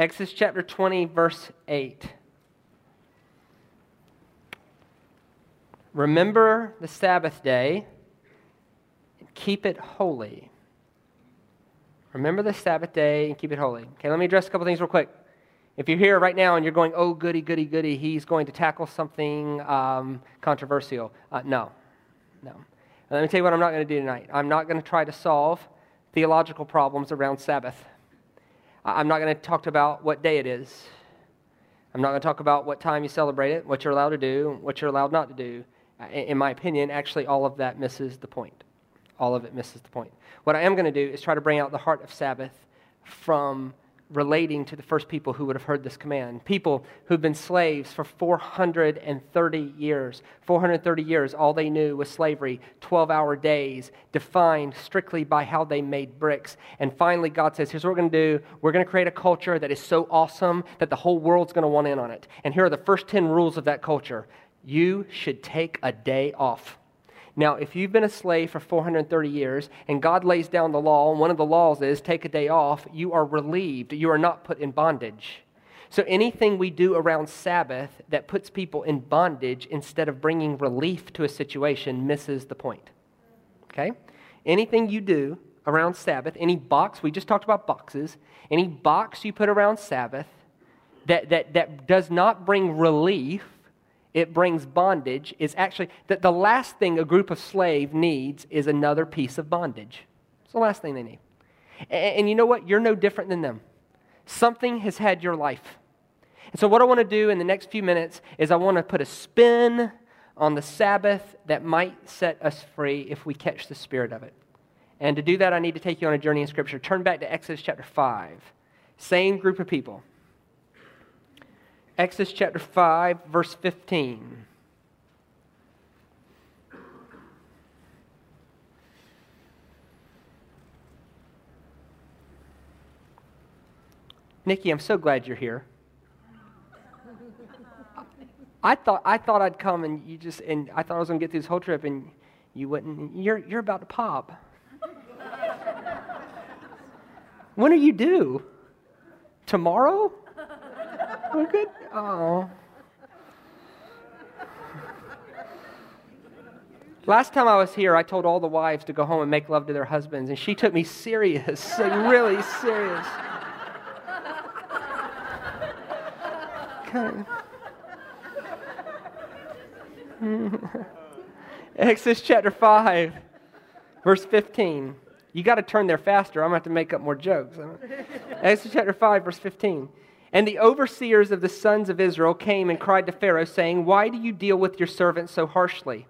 Exodus chapter 20, verse 8. Remember the Sabbath day and keep it holy. Remember the Sabbath day and keep it holy. Okay, let me address a couple things real quick. If you're here right now and you're going, oh, goody, goody, goody, he's going to tackle something um, controversial. Uh, no, no. let me tell you what I'm not going to do tonight. I'm not going to try to solve theological problems around Sabbath. I'm not going to talk about what day it is. I'm not going to talk about what time you celebrate it, what you're allowed to do, what you're allowed not to do. In my opinion, actually, all of that misses the point. All of it misses the point. What I am going to do is try to bring out the heart of Sabbath from relating to the first people who would have heard this command. People who've been slaves for 430 years. 430 years, all they knew was slavery, 12 hour days, defined strictly by how they made bricks. And finally, God says, Here's what we're going to do. We're going to create a culture that is so awesome that the whole world's going to want in on it. And here are the first 10 rules of that culture you should take a day off. Now, if you've been a slave for 430 years and God lays down the law, and one of the laws is take a day off, you are relieved. You are not put in bondage. So anything we do around Sabbath that puts people in bondage instead of bringing relief to a situation misses the point. Okay? Anything you do around Sabbath, any box, we just talked about boxes, any box you put around Sabbath that, that, that does not bring relief it brings bondage is actually that the last thing a group of slave needs is another piece of bondage. It's the last thing they need. And, and, you know what? You're no different than them. Something has had your life. And so, what I want to do in the next few minutes is I want to put a spin on the Sabbath that might set us free if we catch the spirit of it. And to do that, I need to take you on a journey in Scripture. Turn back to Exodus chapter 5. Same group of people. Exodus chapter 5, verse 15. Nikki, I'm so glad you're here. I thought I thought I'd come and you just and I thought I was gonna get through this whole trip and you wouldn't. You're you're about to pop. when are you due? Tomorrow? We're good. Oh. Last time I was here, I told all the wives to go home and make love to their husbands, and she took me serious, like really serious. Exodus chapter 5, verse 15. You got to turn there faster. I'm going to have to make up more jokes. Exodus chapter 5, verse 15. And the overseers of the sons of Israel came and cried to Pharaoh, saying, Why do you deal with your servants so harshly?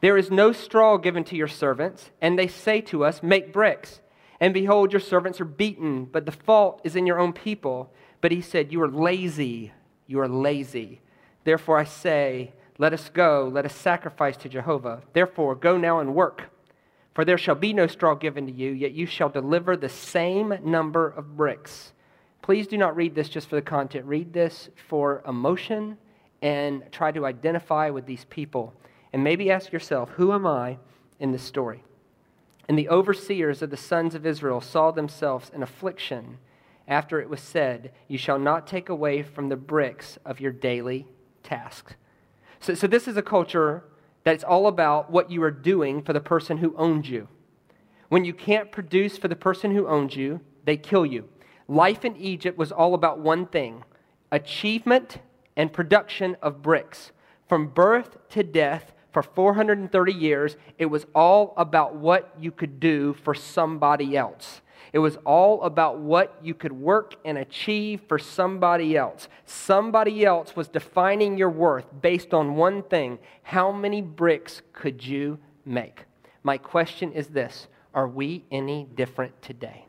There is no straw given to your servants, and they say to us, Make bricks. And behold, your servants are beaten, but the fault is in your own people. But he said, You are lazy. You are lazy. Therefore I say, Let us go, let us sacrifice to Jehovah. Therefore, go now and work. For there shall be no straw given to you, yet you shall deliver the same number of bricks. Please do not read this just for the content. Read this for emotion and try to identify with these people. And maybe ask yourself, who am I in this story? And the overseers of the sons of Israel saw themselves in affliction after it was said, You shall not take away from the bricks of your daily tasks. So, so this is a culture that's all about what you are doing for the person who owns you. When you can't produce for the person who owns you, they kill you. Life in Egypt was all about one thing achievement and production of bricks. From birth to death, for 430 years, it was all about what you could do for somebody else. It was all about what you could work and achieve for somebody else. Somebody else was defining your worth based on one thing how many bricks could you make? My question is this Are we any different today?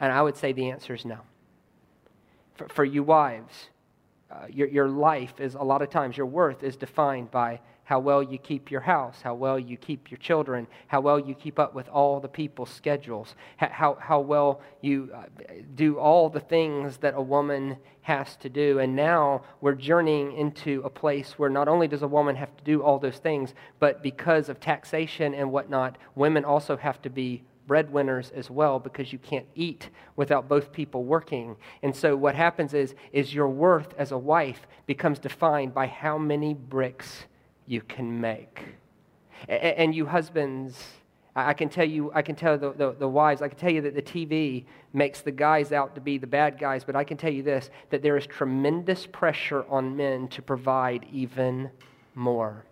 And I would say the answer is no. For, for you wives, uh, your, your life is a lot of times, your worth is defined by how well you keep your house, how well you keep your children, how well you keep up with all the people's schedules, how, how well you uh, do all the things that a woman has to do. And now we're journeying into a place where not only does a woman have to do all those things, but because of taxation and whatnot, women also have to be breadwinners as well because you can't eat without both people working. And so what happens is, is your worth as a wife becomes defined by how many bricks you can make. And you husbands, I can tell you, I can tell the, the, the, wives, I can tell you that the TV makes the guys out to be the bad guys, but I can tell you this that there is tremendous pressure on men to provide even more.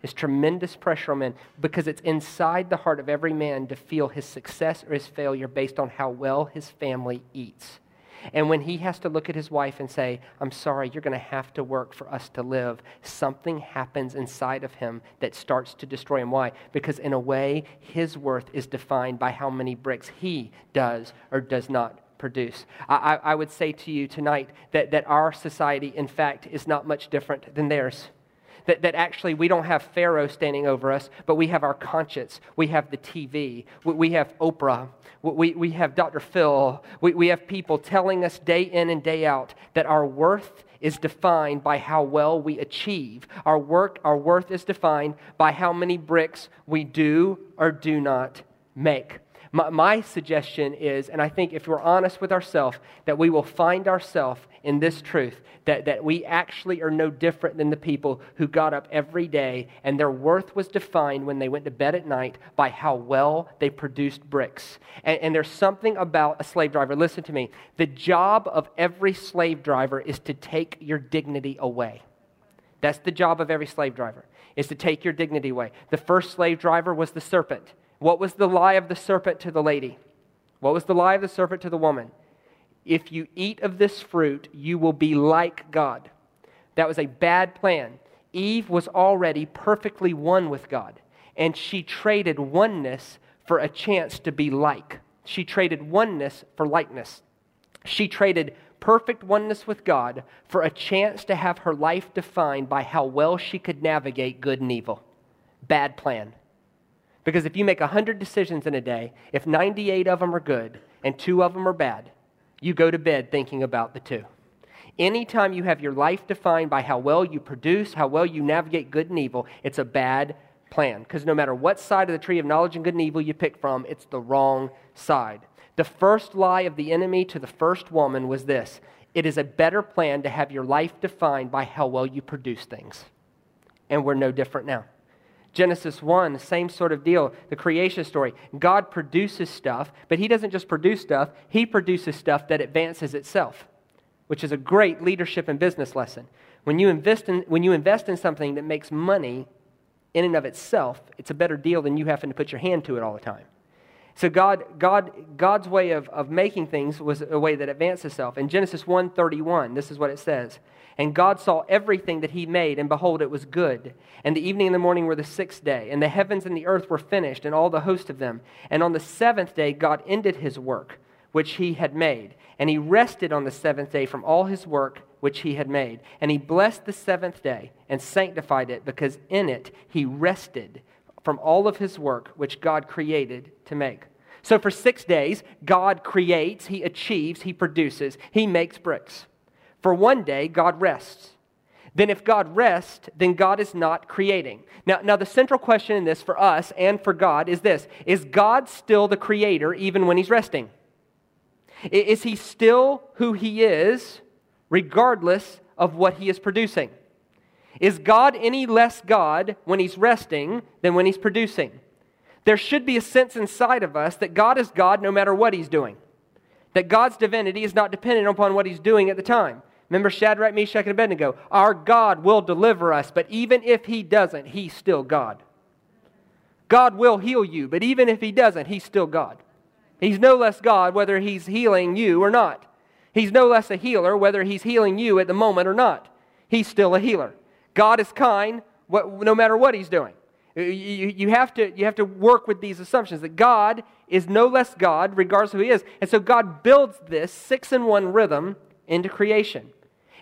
There's tremendous pressure on men because it's inside the heart of every man to feel his success or his failure based on how well his family eats. And when he has to look at his wife and say, I'm sorry, you're going to have to work for us to live, something happens inside of him that starts to destroy him. Why? Because in a way, his worth is defined by how many bricks he does or does not produce. I, I, would say to you tonight that, that our society, in fact, is not much different than theirs. That, that actually we don't have Pharaoh standing over us, but we have our conscience. We have the TV. We, we have Oprah. We, we have Dr. Phil. We, we have people telling us day in and day out that our worth is defined by how well we achieve. Our work, our worth is defined by how many bricks we do or do not make. My, my, suggestion is, and I think if we're honest with ourselves, that we will find ourselves in this truth that, that we actually are no different than the people who got up every day and their worth was defined when they went to bed at night by how well they produced bricks. And, and there's something about a slave driver. Listen to me. The job of every slave driver is to take your dignity away. That's the job of every slave driver, is to take your dignity away. The first slave driver was the serpent. What was the lie of the serpent to the lady? What was the lie of the serpent to the woman? If you eat of this fruit, you will be like God. That was a bad plan. Eve was already perfectly one with God, and she traded oneness for a chance to be like. She traded oneness for likeness. She traded perfect oneness with God for a chance to have her life defined by how well she could navigate good and evil. Bad plan. Because if you make 100 decisions in a day, if 98 of them are good and two of them are bad, you go to bed thinking about the two. Anytime you have your life defined by how well you produce, how well you navigate good and evil, it's a bad plan. Because no matter what side of the tree of knowledge and good and evil you pick from, it's the wrong side. The first lie of the enemy to the first woman was this it is a better plan to have your life defined by how well you produce things. And we're no different now. Genesis 1, same sort of deal, the creation story. God produces stuff, but He doesn't just produce stuff, He produces stuff that advances itself, which is a great leadership and business lesson. When you invest in, when you invest in something that makes money in and of itself, it's a better deal than you having to put your hand to it all the time. So God, God, God's way of, of making things was a way that advanced itself. In Genesis 1.31, this is what it says. And God saw everything that he made, and behold, it was good. And the evening and the morning were the sixth day. And the heavens and the earth were finished, and all the host of them. And on the seventh day, God ended his work, which he had made. And he rested on the seventh day from all his work which he had made. And he blessed the seventh day and sanctified it, because in it he rested from all of his work which God created to make. So for six days, God creates, he achieves, he produces, he makes bricks. For one day, God rests. Then, if God rests, then God is not creating. Now, now, the central question in this for us and for God is this Is God still the creator even when he's resting? Is he still who he is, regardless of what he is producing? Is God any less God when he's resting than when he's producing? There should be a sense inside of us that God is God no matter what he's doing, that God's divinity is not dependent upon what he's doing at the time. Remember Shadrach, Meshach, and Abednego? Our God will deliver us, but even if He doesn't, He's still God. God will heal you, but even if He doesn't, He's still God. He's no less God whether He's healing you or not. He's no less a healer whether He's healing you at the moment or not. He's still a healer. God is kind no matter what He's doing. You have, to, you have to work with these assumptions that God is no less God, regardless of who He is. And so God builds this six in one rhythm into creation.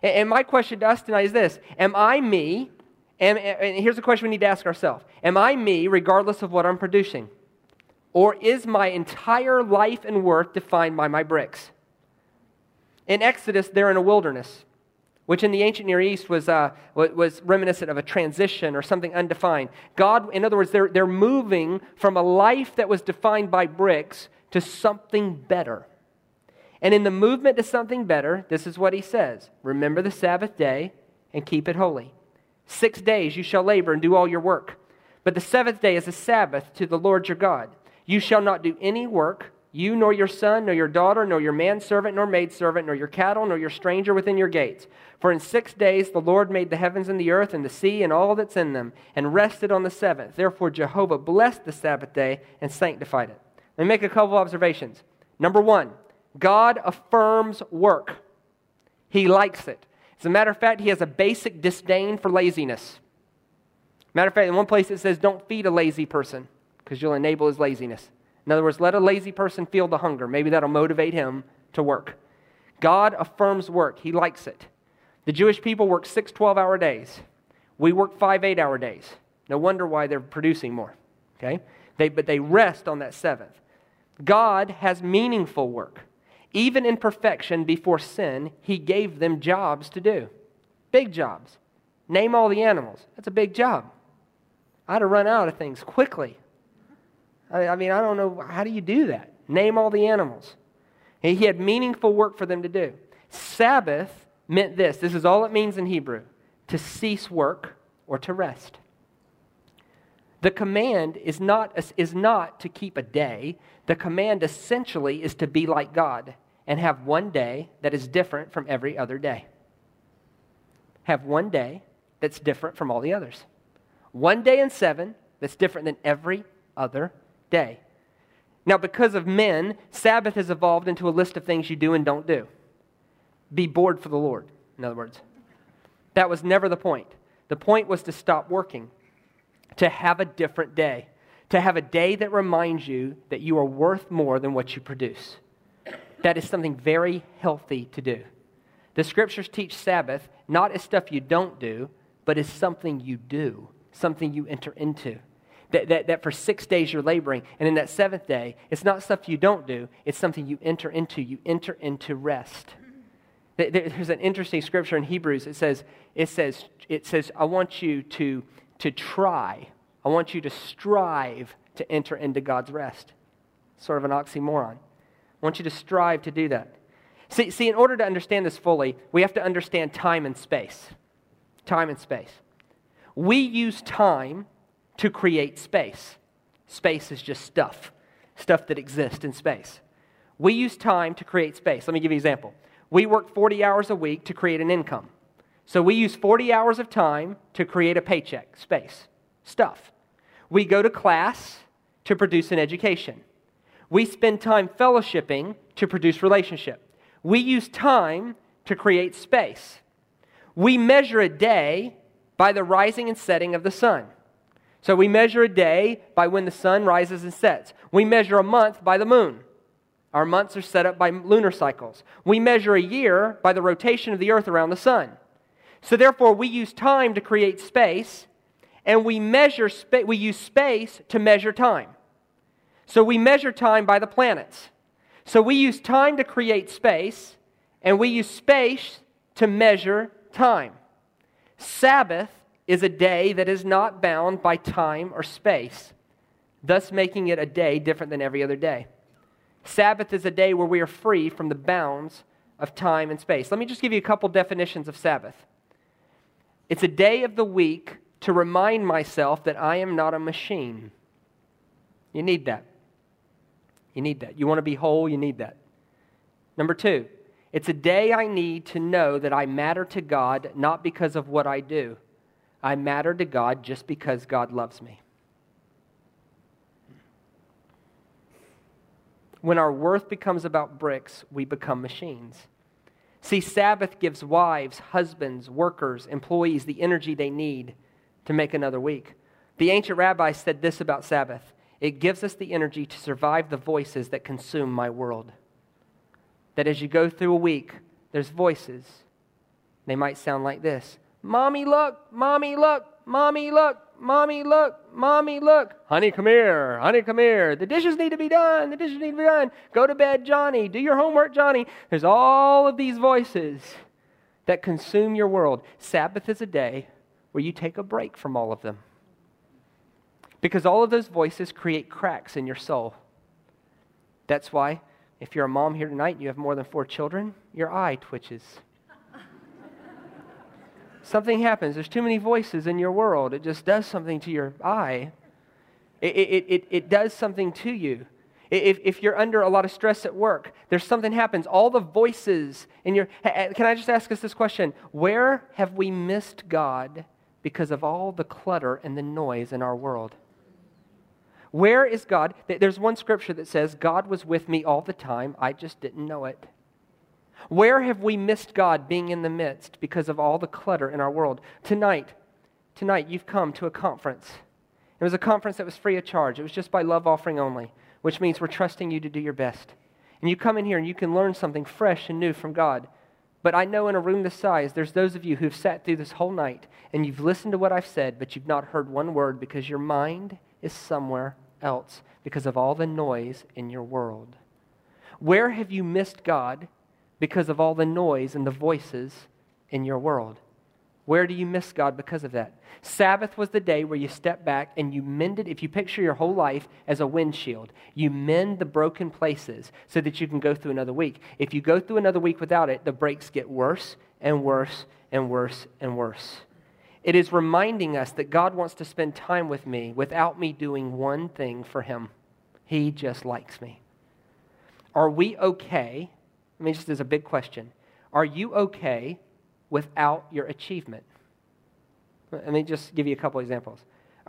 And my question to us tonight is this Am I me? And, here's a question we need to ask ourselves Am I me regardless of what I'm producing? Or is my entire life and worth defined by my bricks? In Exodus, they're in a wilderness. which in the ancient Near East was, uh, was reminiscent of a transition or something undefined. God, in other words, they're, they're moving from a life that was defined by bricks to something better. And in the movement to something better, this is what he says Remember the Sabbath day and keep it holy. Six days you shall labor and do all your work. But the seventh day is a Sabbath to the Lord your God. You shall not do any work you nor your son, nor your daughter, nor your manservant, nor maidservant, nor your cattle, nor your stranger within your gates. For in six days the Lord made the heavens and the earth and the sea and all that's in them, and rested on the seventh. Therefore Jehovah blessed the Sabbath day and sanctified it. Let me make a couple observations. Number one, God affirms work, He likes it. As a matter of fact, He has a basic disdain for laziness. Matter of fact, in one place it says, Don't feed a lazy person because you'll enable his laziness. In other words, let a lazy person feel the hunger. Maybe that'll motivate him to work. God affirms work, He likes it. The Jewish people work six 12 hour days. We work five eight hour days. No wonder why they're producing more. Okay? They, but they rest on that seventh. God has meaningful work. Even in perfection before sin, He gave them jobs to do. Big jobs. Name all the animals. That's a big job. I'd have run out of things quickly. I, mean, I don't know. How do you do that? Name all the animals. He had meaningful work for them to do. Sabbath meant this this is all it means in Hebrew to cease work or to rest. The command is not, is not to keep a day. The command essentially is to be like God and have one day that is different from every other day. Have one day that's different from all the others. One day in seven that's different than every other day. Now, because of men, Sabbath has evolved into a list of things you do and don't do. Be bored for the Lord, in other words. That was never the point. The point was to stop working, to have a different day, to have a day that reminds you that you are worth more than what you produce. That is something very healthy to do. The scriptures teach Sabbath not as stuff you don't do, but as something you do, something you enter into. That, that, that for six days you're laboring, and in that seventh day, it's not stuff you don't do, it's something you enter into. You enter into rest. There's an interesting scripture in Hebrews. It says, it says, it says I want you to, to try, I want you to strive to enter into God's rest. Sort of an oxymoron. I want you to strive to do that. See, see, in order to understand this fully, we have to understand time and space. Time and space. We use time to create space. Space is just stuff, stuff that exists in space. We use time to create space. Let me give you an example. We work 40 hours a week to create an income. So we use 40 hours of time to create a paycheck, space, stuff. We go to class to produce an education. We spend time fellowshipping to produce relationship. We use time to create space. We measure a day by the rising and setting of the sun. So we measure a day by when the sun rises and sets. We measure a month by the moon. Our months are set up by lunar cycles. We measure a year by the rotation of the earth around the sun. So therefore, we use time to create space, and we measure spa- we use space to measure time. So we measure time by the planets. So we use time to create space, and we use space to measure time. Sabbath is a day that is not bound by time or space, thus making it a day different than every other day. Sabbath is a day where we are free from the bounds of time and space. Let me just give you a couple definitions of Sabbath. It's a day of the week to remind myself that I am not a machine. You need that. You need that. You want to be whole, you need that. Number two, it's a day I need to know that I matter to God not because of what I do, I matter to God just because God loves me. When our worth becomes about bricks, we become machines. See, Sabbath gives wives, husbands, workers, employees the energy they need to make another week. The ancient rabbis said this about Sabbath it gives us the energy to survive the voices that consume my world. That as you go through a week, there's voices. They might sound like this Mommy, look, mommy, look, mommy, look, mommy, look, mommy, look. Honey, come here, honey, come here. The dishes need to be done, the dishes need to be done. Go to bed, Johnny. Do your homework, Johnny. There's all of these voices that consume your world. Sabbath is a day where you take a break from all of them. Because all of those voices create cracks in your soul. That's why, if you're a mom here tonight and you have more than four children, your eye twitches. Something happens. There's too many voices in your world. It just does something to your eye. It, it, it, it does something to you. If, if you're under a lot of stress at work, there's something happens. All the voices in your. Can I just ask us this question? Where have we missed God because of all the clutter and the noise in our world? Where is God? There's one scripture that says, God was with me all the time. I just didn't know it. Where have we missed God being in the midst because of all the clutter in our world? Tonight, tonight you've come to a conference. It was a conference that was free of charge. It was just by love offering only, which means we're trusting you to do your best. And you come in here and you can learn something fresh and new from God. But I know in a room this size, there's those of you who've sat through this whole night and you've listened to what I've said, but you've not heard one word because your mind is somewhere else because of all the noise in your world. Where have you missed God because of all the noise and the voices in your world? Where do you miss God because of that? Sabbath was the day where you step back and you mended, if you picture your whole life as a windshield, you mend the broken places so that you can go through another week. If you go through another week without it, the breaks get worse and worse and worse and worse. It is reminding us that God wants to spend time with me without me doing one thing for Him. He just likes me. Are we okay? I mean, just as a big question. Are you okay without your achievement? Let me just give you a couple examples.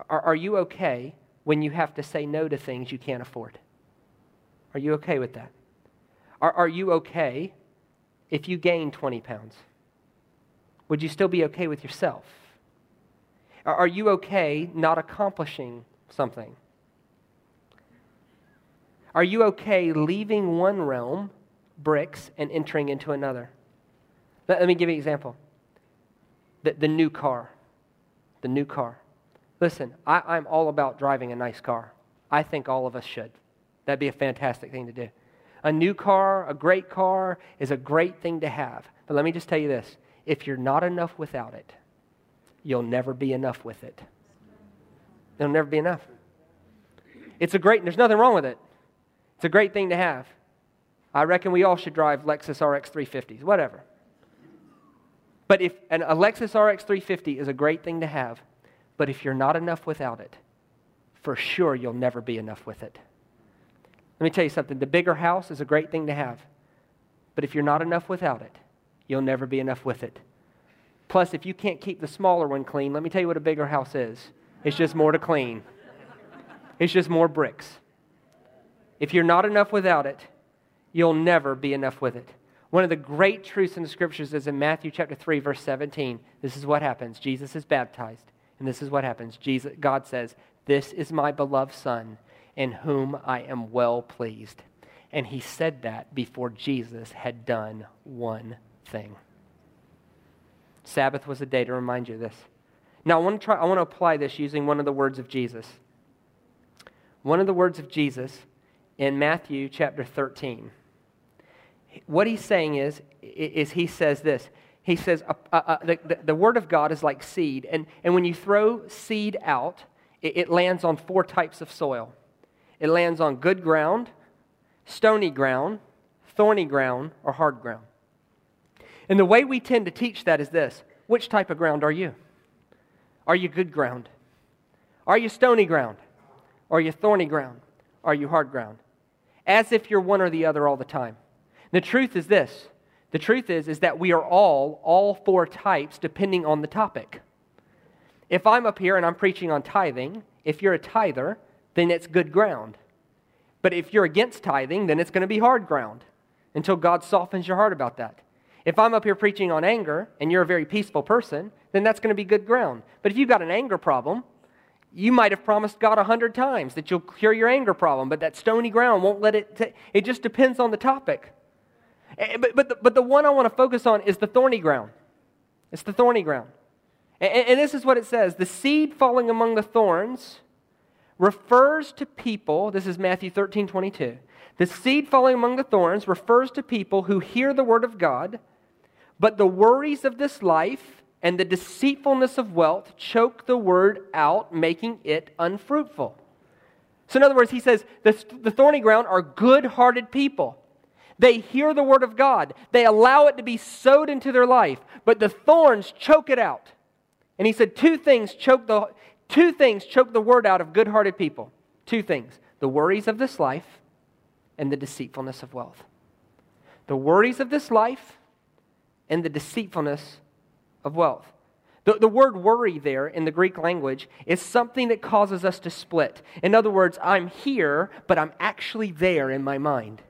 Are, are you okay when you have to say no to things you can't afford? Are you okay with that? Are, are you okay if you gain 20 pounds? Would you still be okay with yourself? Are you okay not accomplishing something? Are you okay leaving one realm, bricks, and entering into another? Let, me give you an example. The, the new car. The new car. Listen, I, I'm all about driving a nice car. I think all of us should. That'd be a fantastic thing to do. A new car, a great car, is a great thing to have. But let me just tell you this if you're not enough without it, you'll never be enough with it. It'll never be enough. It's a great, there's nothing wrong with it. It's a great thing to have. I reckon we all should drive Lexus RX 350s, whatever. But if an a Lexus RX 350 is a great thing to have, but if you're not enough without it, for sure you'll never be enough with it. Let me tell you something the bigger house is a great thing to have, but if you're not enough without it, you'll never be enough with it. Plus, if you can't keep the smaller one clean, let me tell you what a bigger house is it's just more to clean, it's just more bricks. If you're not enough without it, you'll never be enough with it. One of the great truths in the scriptures is in Matthew chapter 3 verse 17. This is what happens. Jesus is baptized, and this is what happens. Jesus God says, "This is my beloved son, in whom I am well pleased." And he said that before Jesus had done one thing. Sabbath was a day to remind you of this. Now, I want to try, I want to apply this using one of the words of Jesus. One of the words of Jesus in Matthew chapter 13. What he's saying is, is he says this. He says, uh, uh, uh, the, the, the, word of God is like seed. And, and when you throw seed out, it, it lands on four types of soil it lands on good ground, stony ground, thorny ground, or hard ground. And the way we tend to teach that is this which type of ground are you? Are you good ground? Are you stony ground? Are you thorny ground? Are you hard ground? As if you're one or the other all the time. The truth is this the truth is, is that we are all, all four types, depending on the topic. If I'm up here and I'm preaching on tithing, if you're a tither, then it's good ground. But if you're against tithing, then it's going to be hard ground until God softens your heart about that. If I'm up here preaching on anger and you're a very peaceful person, then that's going to be good ground. But if you've got an anger problem, you might have promised God a hundred times that you'll cure your anger problem, but that stony ground won't let it. T- it just depends on the topic. Eh, but, but, the, but the one I want to focus on is the thorny ground. It's the thorny ground. And, and this is what it says The seed falling among the thorns refers to people, this is Matthew 13 22. The seed falling among the thorns refers to people who hear the word of God, But the worries of this life and the deceitfulness of wealth choke the word out, making it unfruitful. So, in other words, he says the, the thorny ground are good hearted people. They hear the word of God, they allow it to be sowed into their life, but the thorns choke it out. And he said two things choke the, two things choke the word out of good hearted people. Two things the worries of this life and the deceitfulness of wealth. The worries of this life and the deceitfulness of wealth. The, the word worry there in the Greek language is something that causes us to split. In other words, I'm here, but I'm actually there in my mind.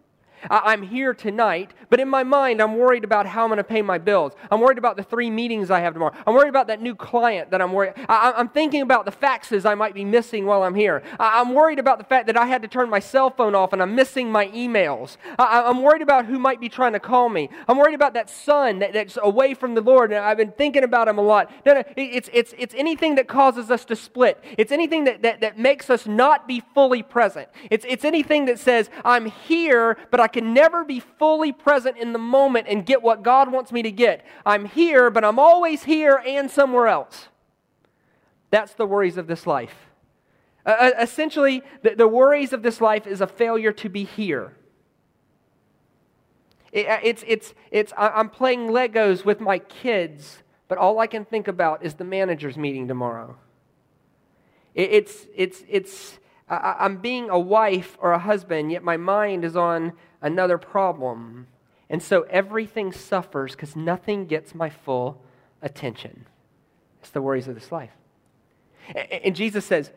I'm here tonight, but in my mind, I'm worried about how I'm going to pay my bills. I'm worried about the three meetings I have tomorrow. I'm worried about that new client that I'm worried. I, am thinking about the faxes I might be missing while I'm here. I, am worried about the fact that I had to turn my cell phone off and I'm missing my emails. I, am worried about who might be trying to call me. I'm worried about that son that, that's away from the Lord, and I've been thinking about him a lot. No, no, it's, it's, it's anything that causes us to split. It's anything that, that, that makes us not be fully present. It's, it's anything that says, I'm here, but I can never be fully present in the moment and get what God wants me to get. I'm here, but I'm always here and somewhere else. That's the worries of this life. Uh, essentially, the, the, worries of this life is a failure to be here. It, it's, it's, it's, I'm playing Legos with my kids, but all I can think about is the manager's meeting tomorrow. It, it's, it's, it's, I, I'm being a wife or a husband, yet my mind is on another problem. And so everything suffers because nothing gets my full attention. It's the worries of this life. And Jesus says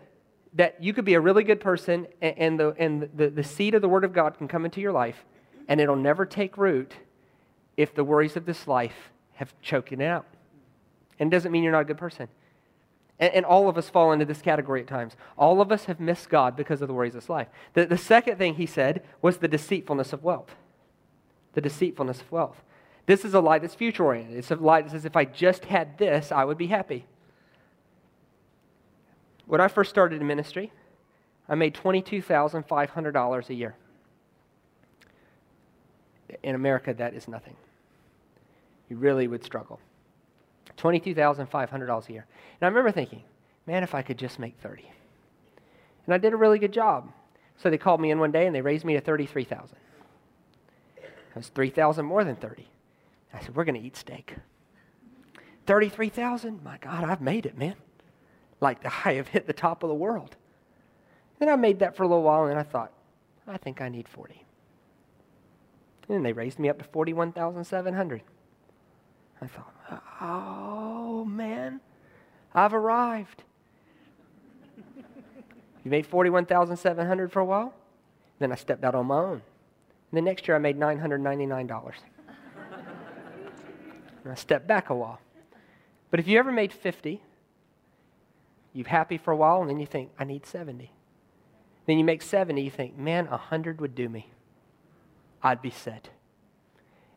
that you could be a really good person, and the, and the, the seed of the Word of God can come into your life, and it'll never take root if the worries of this life have choked it out. And it doesn't mean you're not a good person. And, and, all of us fall into this category at times. All of us have missed God because of the worries of this life. The, the second thing he said was the deceitfulness of wealth. The deceitfulness of wealth. This is a lie that's future oriented. It's a lie that says, if I just had this, I would be happy. When I first started in ministry, I made $22,500 a year. In America, that is nothing. You really would struggle. $22,500 a year. And I remember thinking, man, if I could just make 30. And I did a really good job. So they called me in one day and they raised me to 33,000. That was 3,000 more than 30. I said, we're going to eat steak. 33,000? My God, I've made it, man. Like I have hit the top of the world. Then I made that for a little while and I thought, I think I need 40. And they raised me up to 41,700. I thought, oh man, I've arrived. you made 41,700 for a while? Then I stepped out on my own. And the next year I made $999. and I stepped back a while. But if you ever made 50, you're happy for a while, and then you think, I need 70. Then you make 70, you think, man, 100 would do me. I'd be set.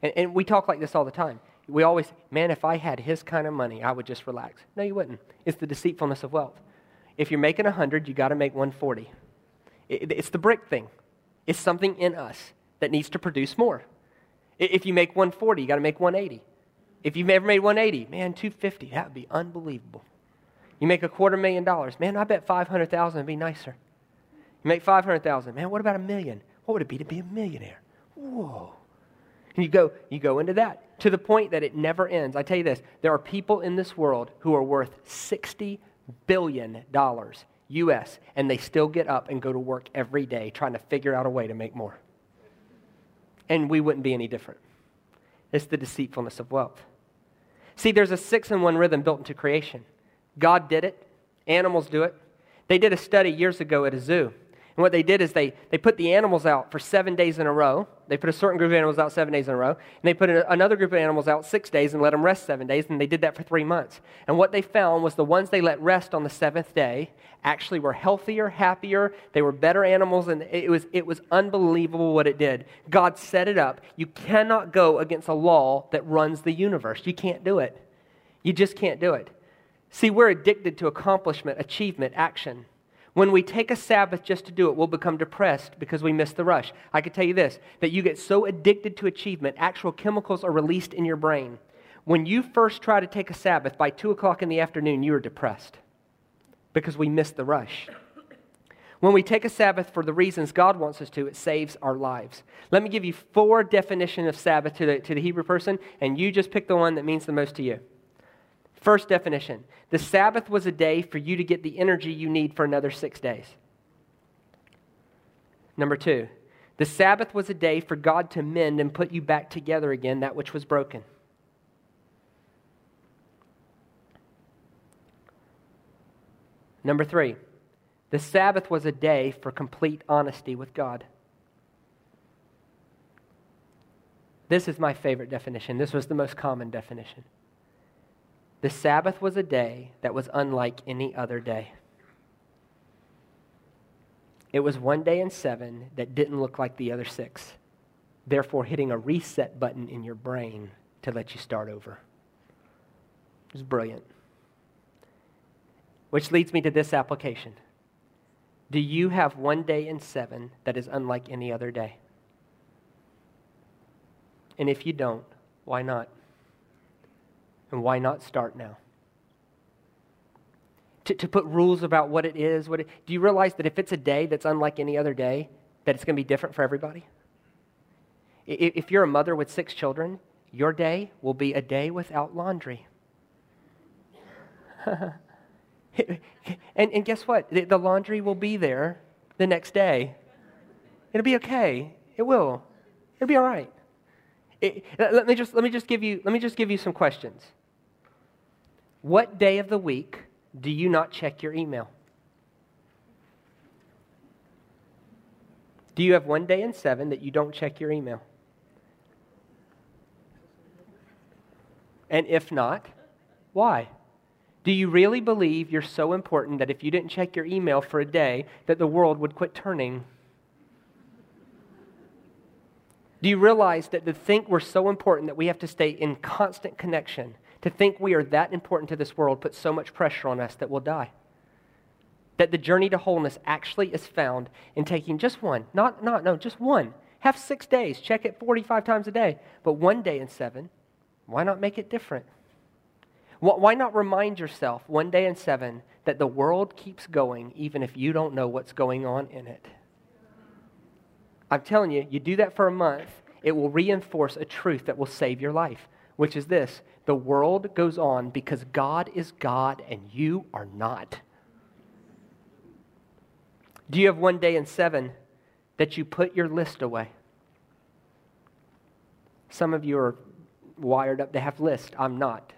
And, and we talk like this all the time we always, man, if I had his kind of money, I would just relax. No, you wouldn't. It's the deceitfulness of wealth. If you're making 100, you got to make 140. It, it's the brick thing. It's something in us that needs to produce more. If you make 140, you got to make 180. If you've ever made 180, man, 250, that would be unbelievable. You make a quarter million dollars, man, I bet 500,000 would be nicer. You make 500,000, man, what about a million? What would it be to be a millionaire? Whoa. And you go, you go into that to the point that it never ends. I tell you this there are people in this world who are worth $60 billion US, and they still get up and go to work every day trying to figure out a way to make more. And we wouldn't be any different. It's the deceitfulness of wealth. See, there's a six in one rhythm built into creation. God did it, animals do it. They did a study years ago at a zoo and what they did is they, they put the animals out for seven days in a row. They put a certain group of animals out seven days in a row. And they put another group of animals out six days and let them rest seven days. And they did that for three months. And what they found was the ones they let rest on the seventh day actually were healthier, happier. They were better animals. And it was, it was unbelievable what it did. God set it up. You cannot go against a law that runs the universe. You can't do it. You just can't do it. See, we're addicted to accomplishment, achievement, action. When we take a Sabbath just to do it, we'll become depressed because we miss the rush. I can tell you this that you get so addicted to achievement, actual chemicals are released in your brain. When you first try to take a Sabbath by 2 o'clock in the afternoon, you are depressed because we missed the rush. When we take a Sabbath for the reasons God wants us to, it saves our lives. Let me give you four definitions of Sabbath to the, to the Hebrew person, and you just pick the one that means the most to you. First definition the Sabbath was a day for you to get the energy you need for another six days. Number two, the Sabbath was a day for God to mend and put you back together again, that which was broken. Number three, the Sabbath was a day for complete honesty with God. This is my favorite definition. This was the most common definition. The Sabbath was a day that was unlike any other day. It was one day in seven that didn't look like the other six, therefore, hitting a reset button in your brain to let you start over. It was brilliant. Which leads me to this application Do you have one day in seven that is unlike any other day? And if you don't, why not? And why not start now? To, to put rules about what it is, what it, do you realize that if it's a day that's unlike any other day, that it's going to be different for everybody? If you're a mother with six children, your day will be a day without laundry. and, and guess what? The, the laundry will be there the next day. It'll be okay. It will. It'll be all right. It, let, me just, let, me just give you, let me just give you some questions. What day of the week do you not check your email? Do you have one day in seven that you don't check your email? And if not, why? Do you really believe you're so important that if you didn't check your email for a day, that the world would quit turning? Do you realize that to think we're so important that we have to stay in constant connection, to think we are that important to this world, puts so much pressure on us that we'll die? That the journey to wholeness actually is found in taking just one, not, not, no, just one. Have six days, check it 45 times a day, but one day in seven, why not make it different? Why not remind yourself one day in seven that the world keeps going even if you don't know what's going on in it? I'm telling you, you do that for a month, it will reinforce a truth that will save your life, which is this the world goes on because God is God and you are not. Do you have one day in seven that you put your list away? Some of you are wired up to have lists. I'm not.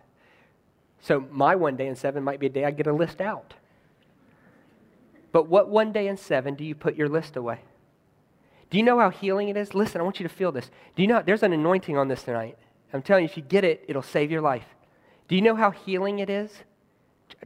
So my one day in seven might be a day I get a list out. But what one day in seven do you put your list away? Do you know how healing it is? Listen, I want you to feel this. Do you know there's an anointing on this tonight? I'm telling you, if you get it, it'll save your life. Do you know how healing it is?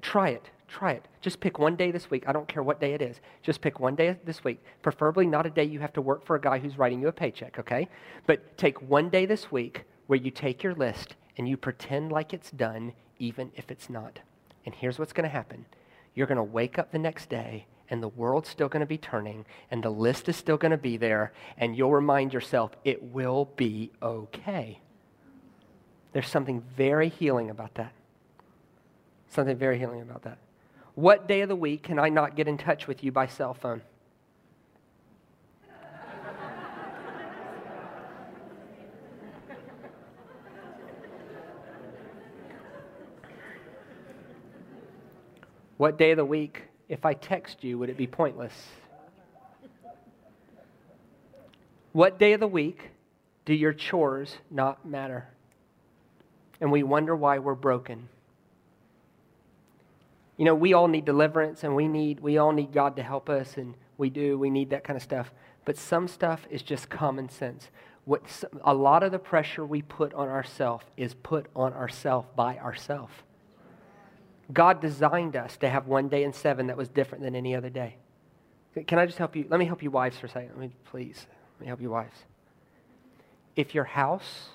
Try it. Try it. Just pick one day this week. I don't care what day it is. Just pick one day this week. Preferably not a day you have to work for a guy who's writing you a paycheck, okay? But take one day this week where you take your list and you pretend like it's done even if it's not. And here's what's going to happen you're going to wake up the next day, and the world's still going to be turning, and the list is still going to be there, and you'll remind yourself it will be okay. There's something very healing about that. Something very healing about that. What day of the week can I not get in touch with you by cell phone? What day of the week, if I text you, would it be pointless? What day of the week do your chores not matter? And we wonder why we're broken. You know, we all need deliverance and we need we all need God to help us and we do. We need that kind of stuff. But some stuff is just common sense. What a lot of the pressure we put on ourselves is put on ourselves by ourselves. God designed us to have one day in seven that was different than any other day. Can I just help you? Let me help you, wives, for a second. Let me, please. Let me help you, wives. If your house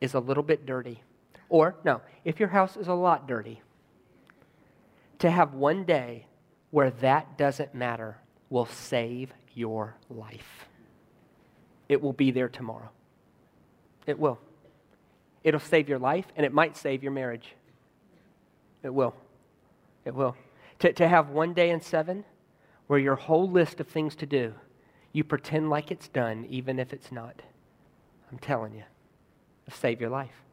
is a little bit dirty, or no, if your house is a lot dirty, to have one day where that doesn't matter will save your life. It will be there tomorrow. It will. It'll save your life, and it might save your marriage. It will. It will. To, to have one day in seven where your whole list of things to do, you pretend like it's done, even if it's not. I'm telling you, it'll save your life.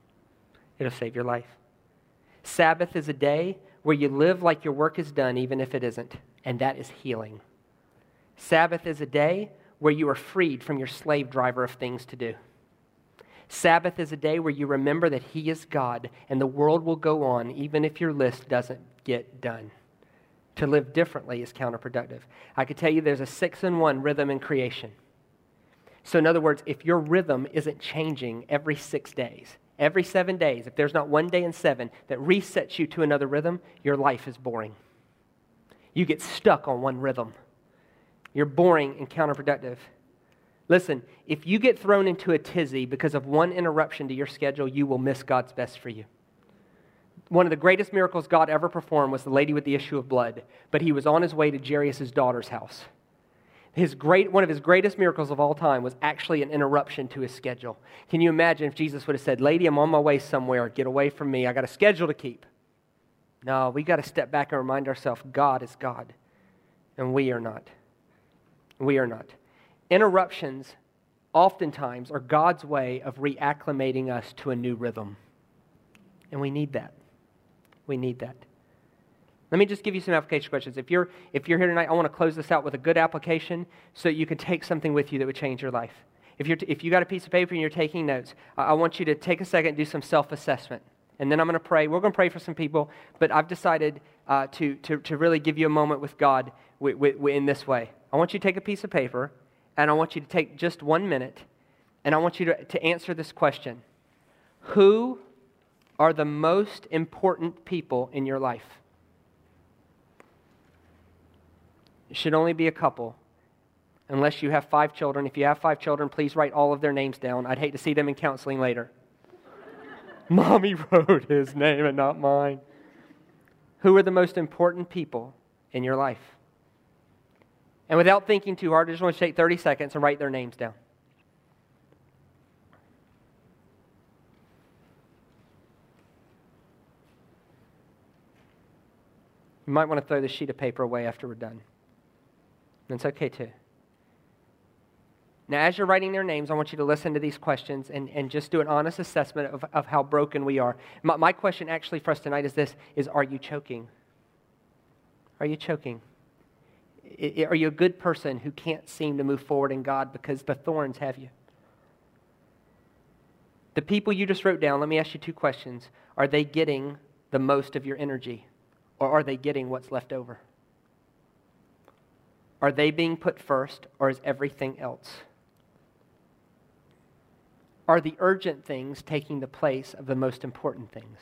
It'll save your life. Sabbath is a day where you live like your work is done, even if it isn't, and that is healing. Sabbath is a day where you are freed from your slave driver of things to do. Sabbath is a day where you remember that He is God and the world will go on even if your list doesn't get done. To live differently is counterproductive. I could tell you there's a six and one rhythm in creation. So, in other words, if your rhythm isn't changing every six days, every seven days, if there's not one day in seven that resets you to another rhythm, your life is boring. You get stuck on one rhythm. You're boring and counterproductive. Listen, if you get thrown into a tizzy because of one interruption to your schedule, you will miss God's best for you. One of the greatest miracles God ever performed was the lady with the issue of blood, but he was on his way to Jairus' daughter's house. His great, one of his greatest miracles of all time was actually an interruption to his schedule. Can you imagine if Jesus would have said, Lady, I'm on my way somewhere. Get away from me. I got a schedule to keep. No, we got to step back and remind ourselves God is God, and we are not. We are not. Interruptions oftentimes are God's way of reacclimating us to a new rhythm. And we need that. We need that. Let me just give you some application questions. If you're, if you're here tonight, I want to close this out with a good application so you can take something with you that would change your life. If, you're, if you got a piece of paper and you're taking notes, I want you to take a second and do some self assessment. And then I'm going to pray. We're going to pray for some people, but I've decided uh, to, to, to really give you a moment with God in this way. I want you to take a piece of paper and I want you to take just one minute and I want you to, to answer this question Who are the most important people in your life? It should only be a couple, unless you have five children. If you have five children, please write all of their names down. I'd hate to see them in counseling later. Mommy wrote his name and not mine. Who are the most important people in your life? And without thinking too hard, I just want to take 30 seconds and write their names down. You might want to throw the sheet of paper away after we're done. That's okay too. Now, as you're writing their names, I want you to listen to these questions and, and just do an honest assessment of, of how broken we are. My, my question actually for us tonight is this is are you choking? Are you choking? Are you a good person who can't seem to move forward in God because the thorns have you? The people you just wrote down, let me ask you two questions. Are they getting the most of your energy, or are they getting what's left over? Are they being put first, or is everything else? Are the urgent things taking the place of the most important things?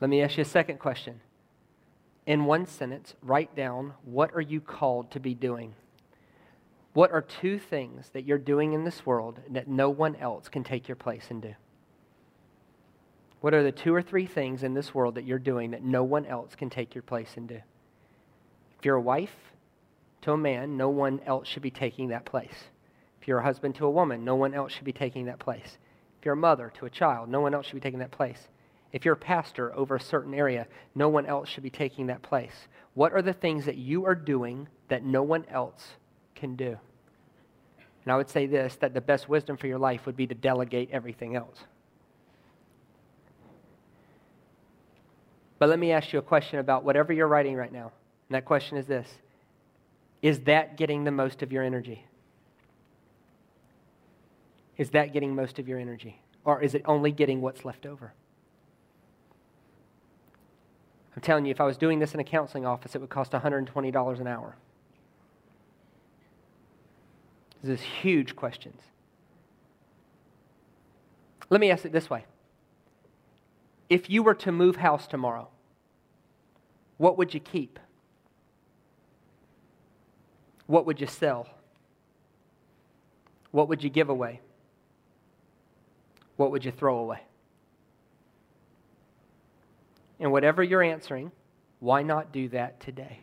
Let me ask you a second question. In one sentence, write down what are you called to be doing? What are two things that you're doing in this world that no one else can take your place and do? What are the two or three things in this world that you're doing that no one else can take your place and do? If you're a wife to a man, no one else should be taking that place. If you're a husband to a woman, no one else should be taking that place. If you're a mother to a child, no one else should be taking that place. If you're a pastor over a certain area, no one else should be taking that place. What are the things that you are doing that no one else can do? And I would say this that the best wisdom for your life would be to delegate everything else. But let me ask you a question about whatever you're writing right now. And that question is this Is that getting the most of your energy? Is that getting most of your energy? Or is it only getting what's left over? I'm telling you, if I was doing this in a counseling office, it would cost $120 an hour. This is huge questions. Let me ask it this way. If you were to move house tomorrow, what would you keep? What would you sell? What would you give away? What would you throw away? And whatever you're answering, why not do that today?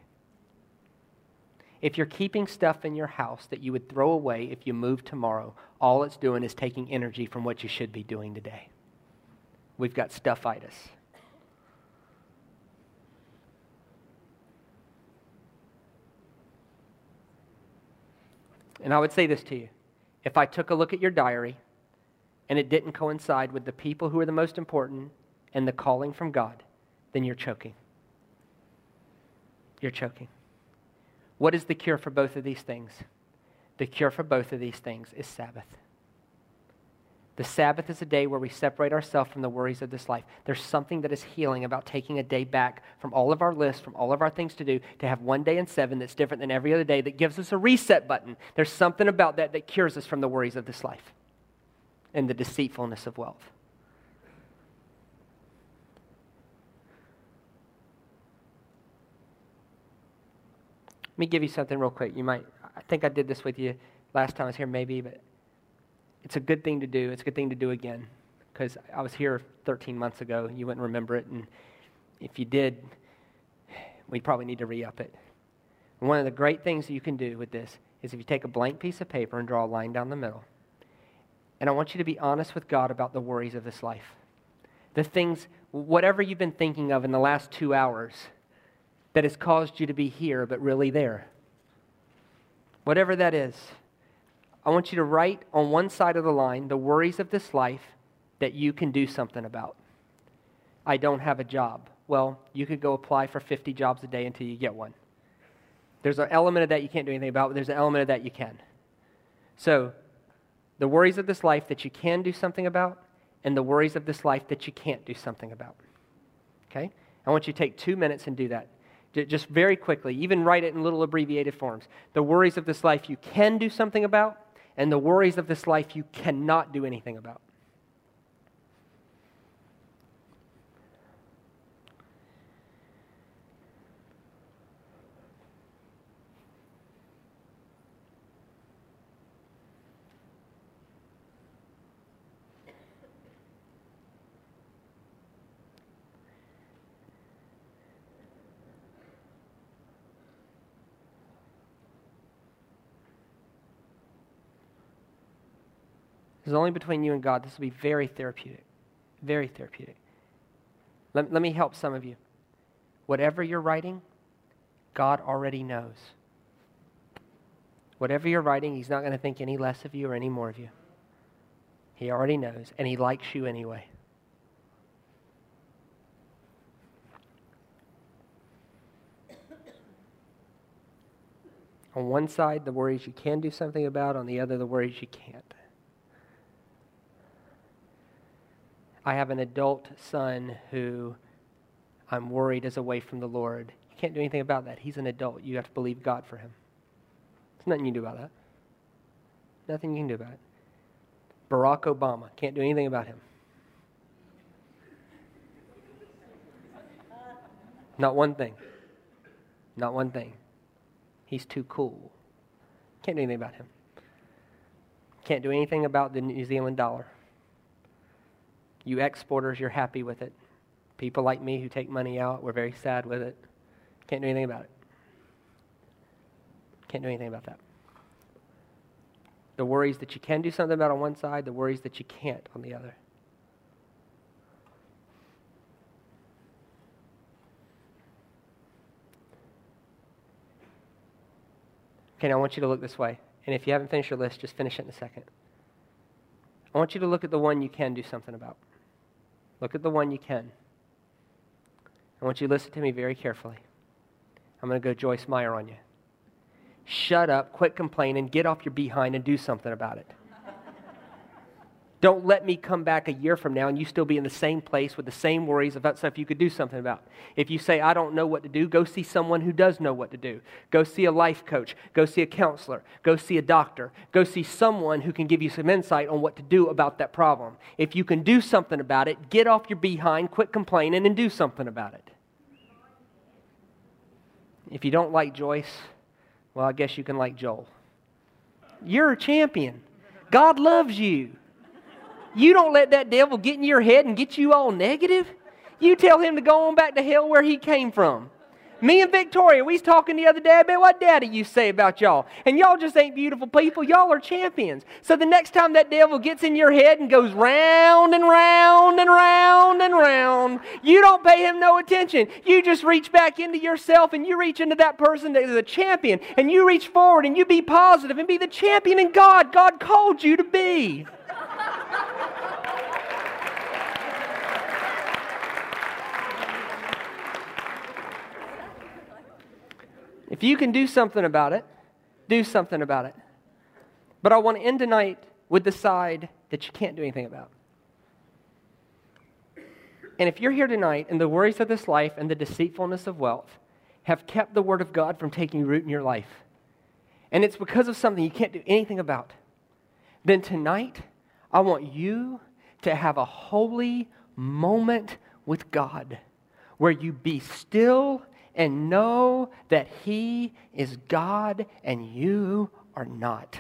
If you're keeping stuff in your house that you would throw away if you moved tomorrow, all it's doing is taking energy from what you should be doing today. We've got stuffitis. And I would say this to you if I took a look at your diary and it didn't coincide with the people who are the most important and the calling from God, then you're choking. You're choking. What is the cure for both of these things? The cure for both of these things is Sabbath. The Sabbath is a day where we separate ourselves from the worries of this life. There's something that is healing about taking a day back from all of our lists, from all of our things to do, to have one day in seven that's different than every other day that gives us a reset button. There's something about that that cures us from the worries of this life and the deceitfulness of wealth. Let me give you something real quick. You might, I think I did this with you last time I was here, maybe, but it's a good thing to do. It's a good thing to do again because I was here 13 months ago. You wouldn't remember it. And if you did, we probably need to re up it. One of the great things you can do with this is if you take a blank piece of paper and draw a line down the middle. And I want you to be honest with God about the worries of this life. The things, whatever you've been thinking of in the last two hours that has caused you to be here but really there. Whatever that is, I want you to write on one side of the line the worries of this life that you can do something about. I don't have a job. Well, you could go apply for 50 jobs a day until you get one. There's an element of that you can't do anything about, but there's an element of that you can. So, the worries of this life that you can do something about, and the worries of this life that you can't do something about. Okay? I want you to take two minutes and do that just very quickly, even write it in little abbreviated forms. The worries of this life you can do something about, and the worries of this life you cannot do anything about. This is only between you and God. This will be very therapeutic. Very therapeutic. Let, let me help some of you. Whatever you're writing, God already knows. Whatever you're writing, He's not going to think any less of you or any more of you. He already knows, and He likes you anyway. On one side, the worries you can do something about, on the other, the worries you can't. I have an adult son who I'm worried is away from the Lord. You can't do anything about that. He's an adult. You have to believe God for him. There's nothing you can do about that. Nothing you can do about it. Barack Obama, can't do anything about him. Not one thing. Not one thing. He's too cool. Can't do anything about him. Can't do anything about the New Zealand dollar. You exporters, you're happy with it. People like me who take money out, we're very sad with it. Can't do anything about it. Can't do anything about that. The worries that you can do something about on one side, the worries that you can't on the other. Okay, now I want you to look this way. And if you haven't finished your list, just finish it in a second. I want you to look at the one you can do something about. Look at the one you can. I want you to listen to me very carefully. I'm going to go Joyce Meyer on you. Shut up, quit complaining, get off your behind, and do something about it. Don't let me come back a year from now and you still be in the same place with the same worries about stuff you could do something about. If you say, I don't know what to do, go see someone who does know what to do. Go see a life coach. Go see a counselor. Go see a doctor. Go see someone who can give you some insight on what to do about that problem. If you can do something about it, get off your behind, quit complaining, and do something about it. If you don't like Joyce, well, I guess you can like Joel. You're a champion. God loves you. You don't let that devil get in your head and get you all negative. You tell him to go on back to hell where he came from. Me and Victoria, we was talking the other day about what daddy you say about y'all. And y'all just ain't beautiful people. Y'all are champions. So the next time that devil gets in your head and goes round and round and round and round, you don't pay him no attention. You just reach back into yourself and you reach into that person that is a champion and you reach forward and you be positive and be the champion in God God called you to be. If you can do something about it, do something about it. But I want to end tonight with the side that you can't do anything about. And if you're here tonight and the worries of this life and the deceitfulness of wealth have kept the Word of God from taking root in your life, and it's because of something you can't do anything about, then tonight I want you to have a holy moment with God where you be still and know that He is God and you are not.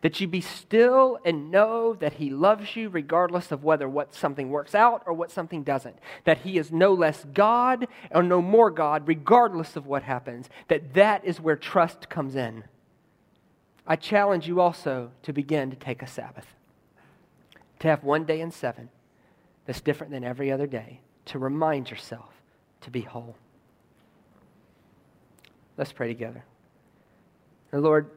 That you be still and know that He loves you regardless of whether what something works out or what something doesn't. That He is no less God or no more God regardless of what happens. That that is where trust comes in. I challenge you also to begin to take a Sabbath. To have one day in seven that's different than every other day. To remind yourself to be whole. Let's pray together. Lord,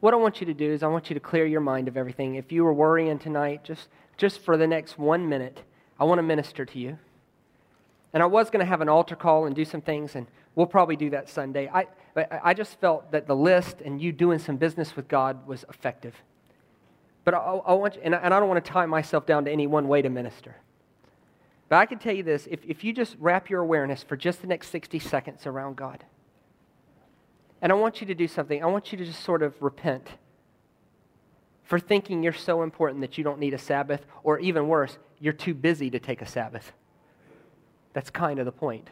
what I want you to do is I want you to clear your mind of everything. If you were worrying tonight, just, just for the next one minute, I want to minister to you. And I was going to have an altar call and do some things, and we'll probably do that Sunday. I, I just felt that the list and you doing some business with God was effective. But I, I want you, and I, and I don't want to tie myself down to any one way to minister. But I can tell you this if, if you just wrap your awareness for just the next 60 seconds around God, and I want you to do something, I want you to just sort of repent for thinking you're so important that you don't need a Sabbath, or even worse, you're too busy to take a Sabbath. That's kind of the point.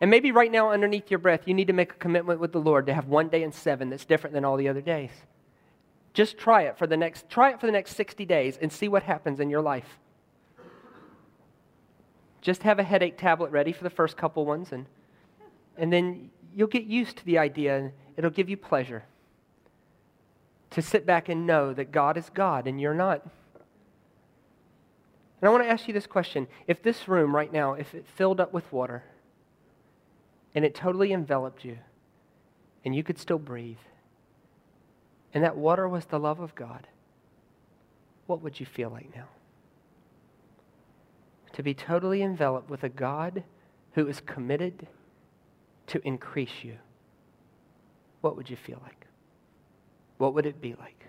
And maybe right now, underneath your breath, you need to make a commitment with the Lord to have one day in seven that's different than all the other days. Just try it for the next, try it for the next 60 days and see what happens in your life. Just have a headache tablet ready for the first couple ones, and, and then you'll get used to the idea, and it'll give you pleasure to sit back and know that God is God and you're not. And I want to ask you this question. If this room right now, if it filled up with water and it totally enveloped you and you could still breathe, and that water was the love of God, what would you feel like now? To be totally enveloped with a God who is committed to increase you, what would you feel like? What would it be like?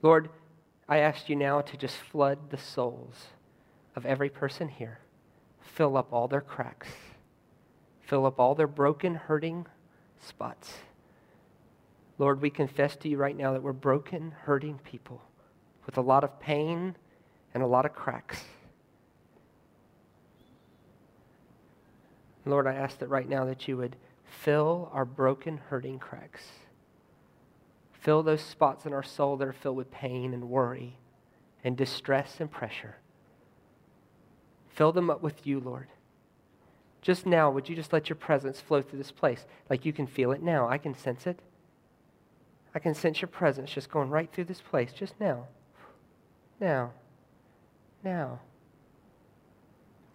Lord, I ask you now to just flood the souls of every person here. Fill up all their cracks. Fill up all their broken, hurting spots. Lord, we confess to you right now that we're broken, hurting people with a lot of pain and a lot of cracks. Lord, I ask that right now that you would fill our broken, hurting cracks. Fill those spots in our soul that are filled with pain and worry and distress and pressure. Fill them up with you, Lord. Just now, would you just let your presence flow through this place? Like you can feel it now. I can sense it. I can sense your presence just going right through this place just now. Now now.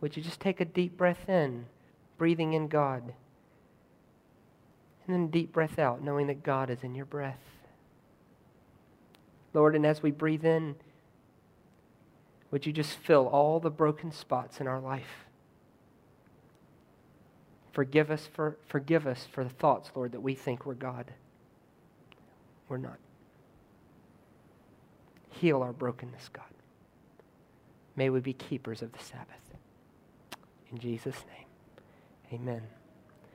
Would you just take a deep breath in, breathing in God? And then deep breath out, knowing that God is in your breath. Lord, and as we breathe in, would you just fill all the broken spots in our life? Forgive us for, forgive us for the thoughts, Lord, that we think we're God. We're not. Heal our brokenness, God. May we be keepers of the Sabbath. In Jesus' name, amen.